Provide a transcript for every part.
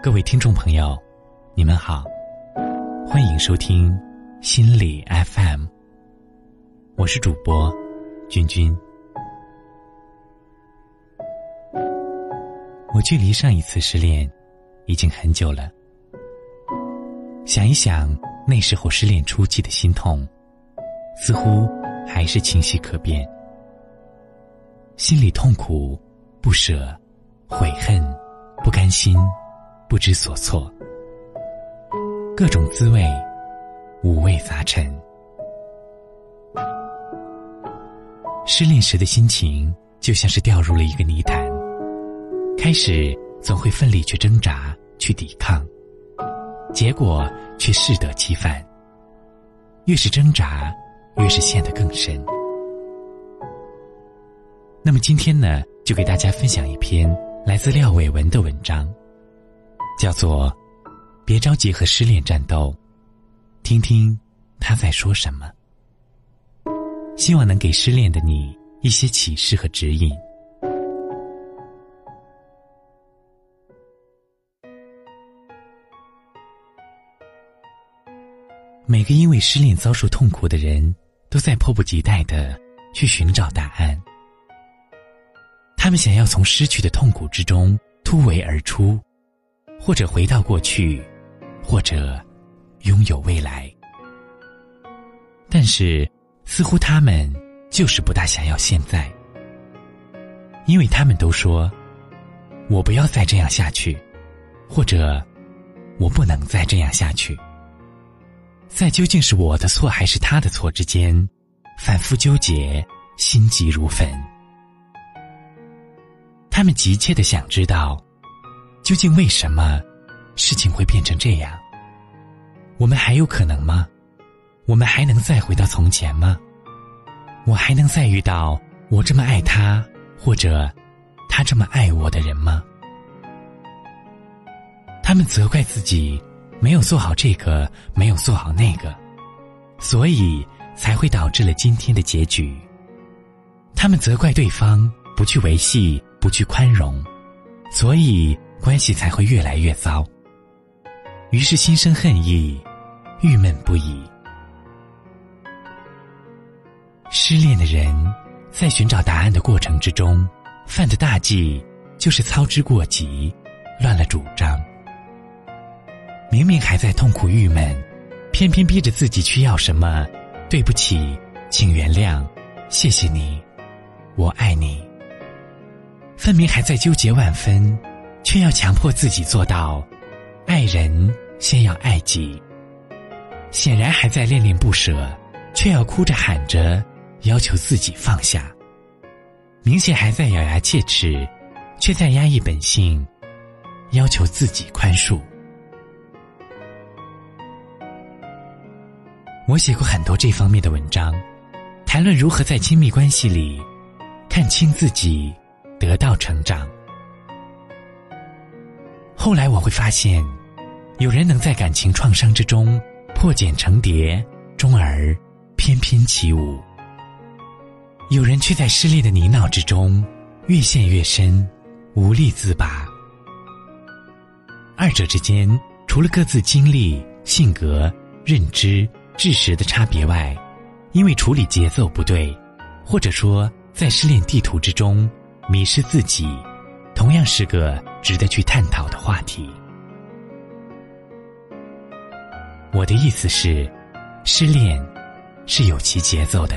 各位听众朋友，你们好，欢迎收听心理 FM。我是主播君君。我距离上一次失恋已经很久了，想一想那时候失恋初期的心痛，似乎还是清晰可辨。心里痛苦、不舍、悔恨、不甘心。不知所措，各种滋味，五味杂陈。失恋时的心情就像是掉入了一个泥潭，开始总会奋力去挣扎、去抵抗，结果却适得其反。越是挣扎，越是陷得更深。那么今天呢，就给大家分享一篇来自廖伟文的文章。叫做“别着急和失恋战斗”，听听他在说什么。希望能给失恋的你一些启示和指引。每个因为失恋遭受痛苦的人，都在迫不及待的去寻找答案。他们想要从失去的痛苦之中突围而出。或者回到过去，或者拥有未来，但是似乎他们就是不大想要现在，因为他们都说：“我不要再这样下去，或者我不能再这样下去。”在究竟是我的错还是他的错之间，反复纠结，心急如焚。他们急切的想知道。究竟为什么事情会变成这样？我们还有可能吗？我们还能再回到从前吗？我还能再遇到我这么爱他，或者他这么爱我的人吗？他们责怪自己没有做好这个，没有做好那个，所以才会导致了今天的结局。他们责怪对方不去维系，不去宽容，所以。关系才会越来越糟，于是心生恨意，郁闷不已。失恋的人在寻找答案的过程之中，犯的大忌就是操之过急，乱了主张。明明还在痛苦郁闷，偏偏逼着自己去要什么“对不起，请原谅，谢谢你，我爱你”，分明还在纠结万分。却要强迫自己做到，爱人先要爱己。显然还在恋恋不舍，却要哭着喊着要求自己放下。明显还在咬牙切齿，却在压抑本性，要求自己宽恕。我写过很多这方面的文章，谈论如何在亲密关系里看清自己，得到成长。后来我会发现，有人能在感情创伤之中破茧成蝶，终而翩翩起舞；有人却在失恋的泥淖之中越陷越深，无力自拔。二者之间，除了各自经历、性格、认知、知识的差别外，因为处理节奏不对，或者说在失恋地图之中迷失自己。同样是个值得去探讨的话题。我的意思是，失恋是有其节奏的，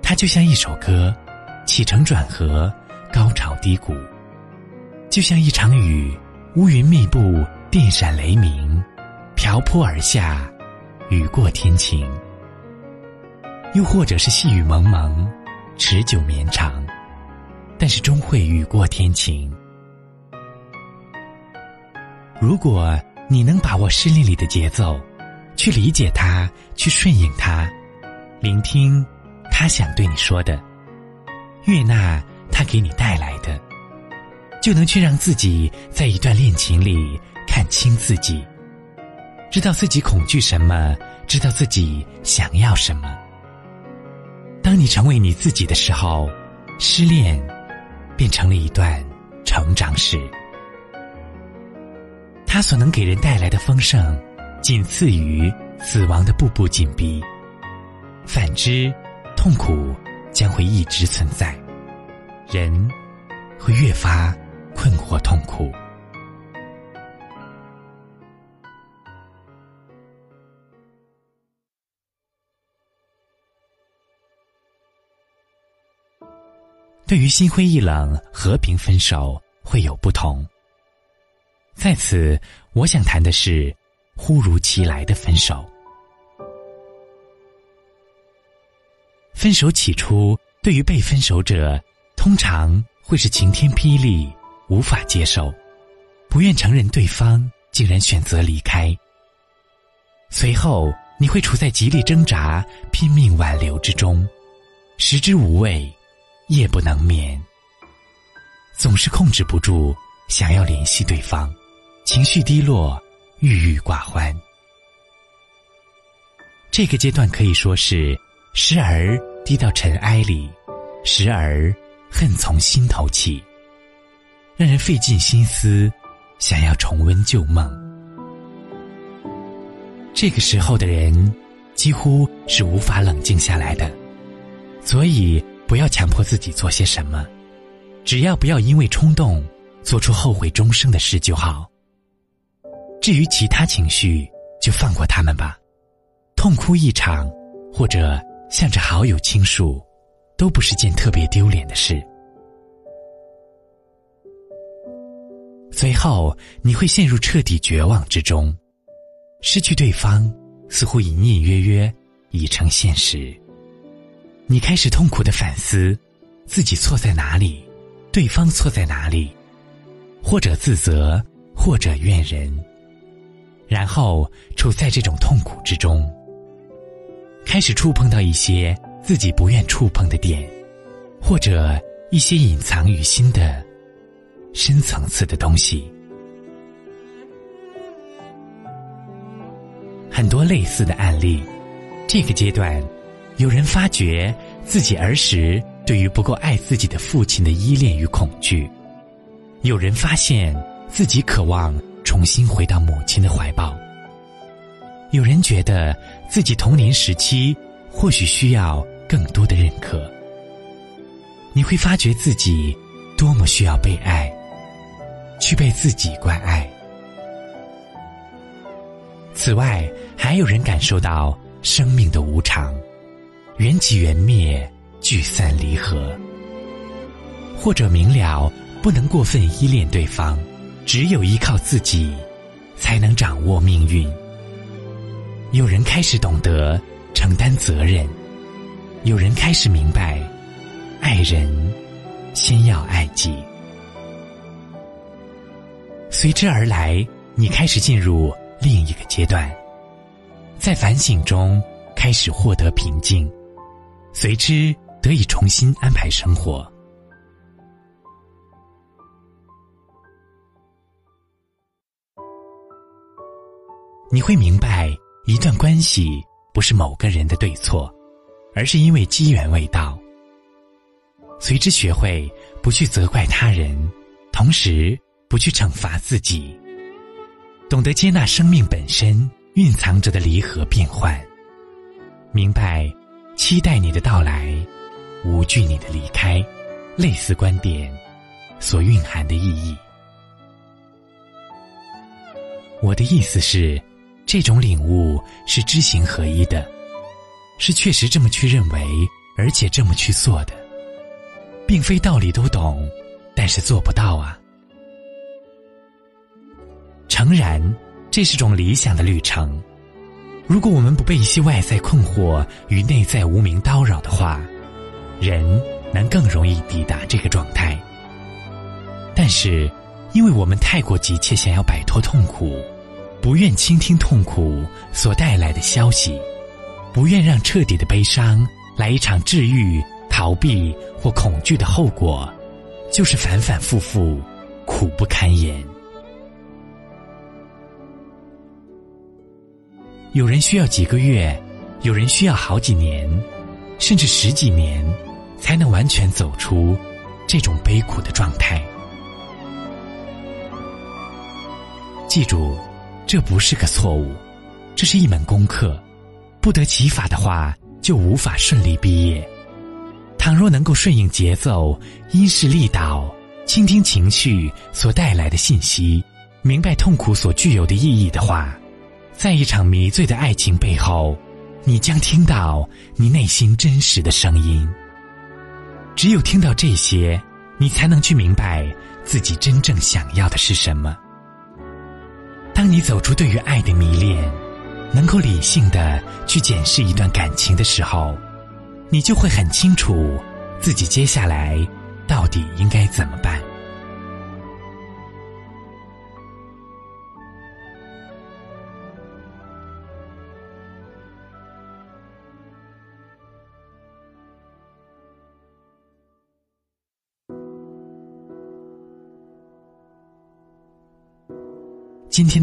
它就像一首歌，起承转合，高潮低谷；就像一场雨，乌云密布，电闪雷鸣，瓢泼而下，雨过天晴；又或者是细雨蒙蒙，持久绵长。但是终会雨过天晴。如果你能把握失恋里的节奏，去理解他，去顺应他，聆听他想对你说的，悦纳他给你带来的，就能去让自己在一段恋情里看清自己，知道自己恐惧什么，知道自己想要什么。当你成为你自己的时候，失恋。变成了一段成长史。它所能给人带来的丰盛，仅次于死亡的步步紧逼。反之，痛苦将会一直存在，人会越发困惑痛苦。对于心灰意冷、和平分手会有不同。在此，我想谈的是忽如其来的分手。分手起初，对于被分手者，通常会是晴天霹雳，无法接受，不愿承认对方竟然选择离开。随后，你会处在极力挣扎、拼命挽留之中，食之无味。夜不能眠，总是控制不住想要联系对方，情绪低落，郁郁寡欢。这个阶段可以说是时而低到尘埃里，时而恨从心头起，让人费尽心思想要重温旧梦。这个时候的人几乎是无法冷静下来的，所以。不要强迫自己做些什么，只要不要因为冲动做出后悔终生的事就好。至于其他情绪，就放过他们吧。痛哭一场，或者向着好友倾诉，都不是件特别丢脸的事。随后，你会陷入彻底绝望之中，失去对方，似乎隐隐约约已成现实。你开始痛苦的反思，自己错在哪里，对方错在哪里，或者自责，或者怨人，然后处在这种痛苦之中，开始触碰到一些自己不愿触碰的点，或者一些隐藏于心的深层次的东西。很多类似的案例，这个阶段。有人发觉自己儿时对于不够爱自己的父亲的依恋与恐惧，有人发现自己渴望重新回到母亲的怀抱，有人觉得自己童年时期或许需要更多的认可。你会发觉自己多么需要被爱，去被自己关爱。此外，还有人感受到生命的无常。缘起缘灭，聚散离合，或者明了不能过分依恋对方，只有依靠自己，才能掌握命运。有人开始懂得承担责任，有人开始明白，爱人先要爱己。随之而来，你开始进入另一个阶段，在反省中开始获得平静。随之得以重新安排生活，你会明白，一段关系不是某个人的对错，而是因为机缘未到。随之学会不去责怪他人，同时不去惩罚自己，懂得接纳生命本身蕴藏着的离合变换，明白。期待你的到来，无惧你的离开，类似观点所蕴含的意义。我的意思是，这种领悟是知行合一的，是确实这么去认为，而且这么去做的，并非道理都懂，但是做不到啊。诚然，这是种理想的旅程。如果我们不被一些外在困惑与内在无名叨扰的话，人能更容易抵达这个状态。但是，因为我们太过急切想要摆脱痛苦，不愿倾听痛苦所带来的消息，不愿让彻底的悲伤来一场治愈、逃避或恐惧的后果，就是反反复复，苦不堪言。有人需要几个月，有人需要好几年，甚至十几年，才能完全走出这种悲苦的状态。记住，这不是个错误，这是一门功课。不得其法的话，就无法顺利毕业。倘若能够顺应节奏，因势利导，倾听情绪所带来的信息，明白痛苦所具有的意义的话，在一场迷醉的爱情背后，你将听到你内心真实的声音。只有听到这些，你才能去明白自己真正想要的是什么。当你走出对于爱的迷恋。能够理性的去检视一段感情的时候，你就会很清楚自己接下来到底应该怎么办。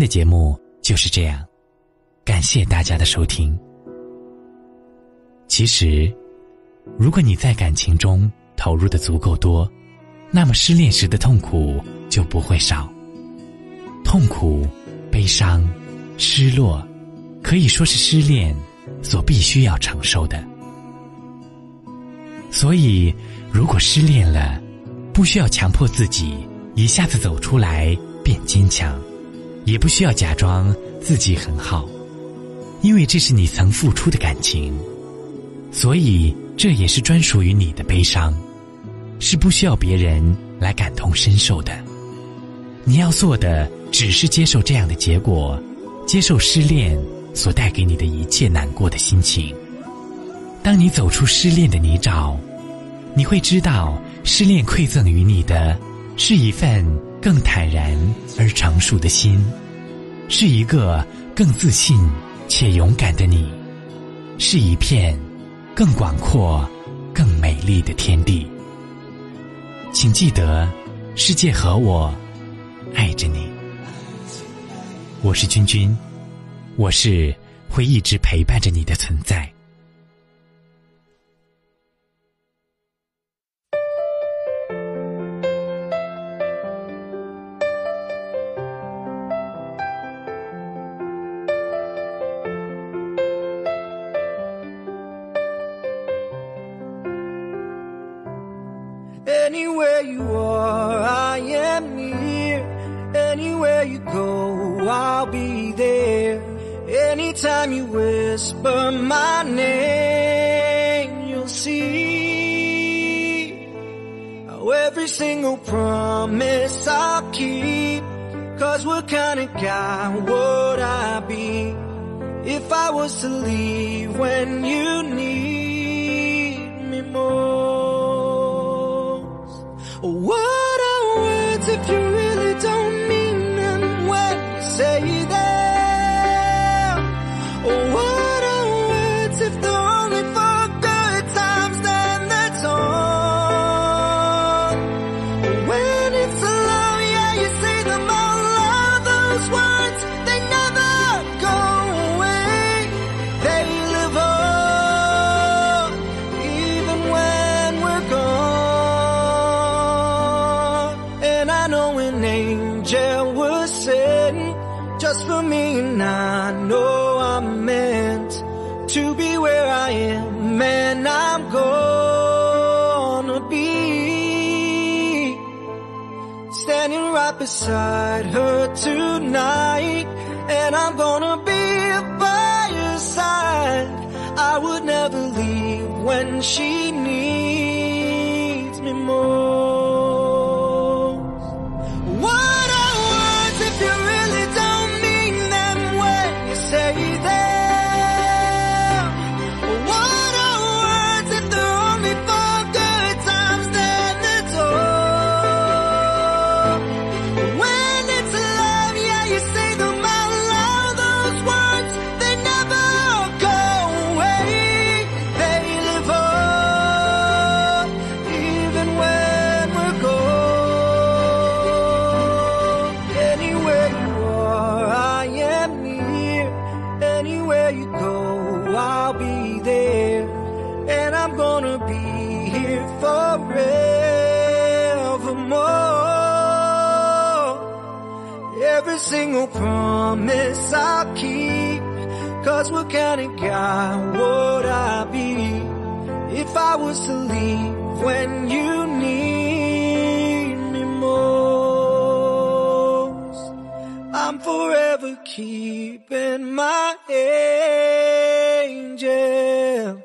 的节目就是这样。感谢大家的收听。其实，如果你在感情中投入的足够多，那么失恋时的痛苦就不会少。痛苦、悲伤、失落，可以说是失恋所必须要承受的。所以，如果失恋了，不需要强迫自己一下子走出来变坚强，也不需要假装自己很好。因为这是你曾付出的感情，所以这也是专属于你的悲伤，是不需要别人来感同身受的。你要做的只是接受这样的结果，接受失恋所带给你的一切难过的心情。当你走出失恋的泥沼，你会知道，失恋馈赠于你的，是一份更坦然而成熟的心，是一个更自信。且勇敢的你，是一片更广阔、更美丽的天地。请记得，世界和我爱着你。我是君君，我是会一直陪伴着你的存在。Anywhere you are, I am near. Anywhere you go, I'll be there. Anytime you whisper my name, you'll see how every single promise I'll keep. Cause what kind of guy would I be if I was to leave when you need for me, and I know I'm meant to be where I am, and I'm gonna be standing right beside her tonight, and I'm gonna be by her side. I would never leave when she Cause what kind of guy would I be if I was to leave when you need me most? I'm forever keeping my angel.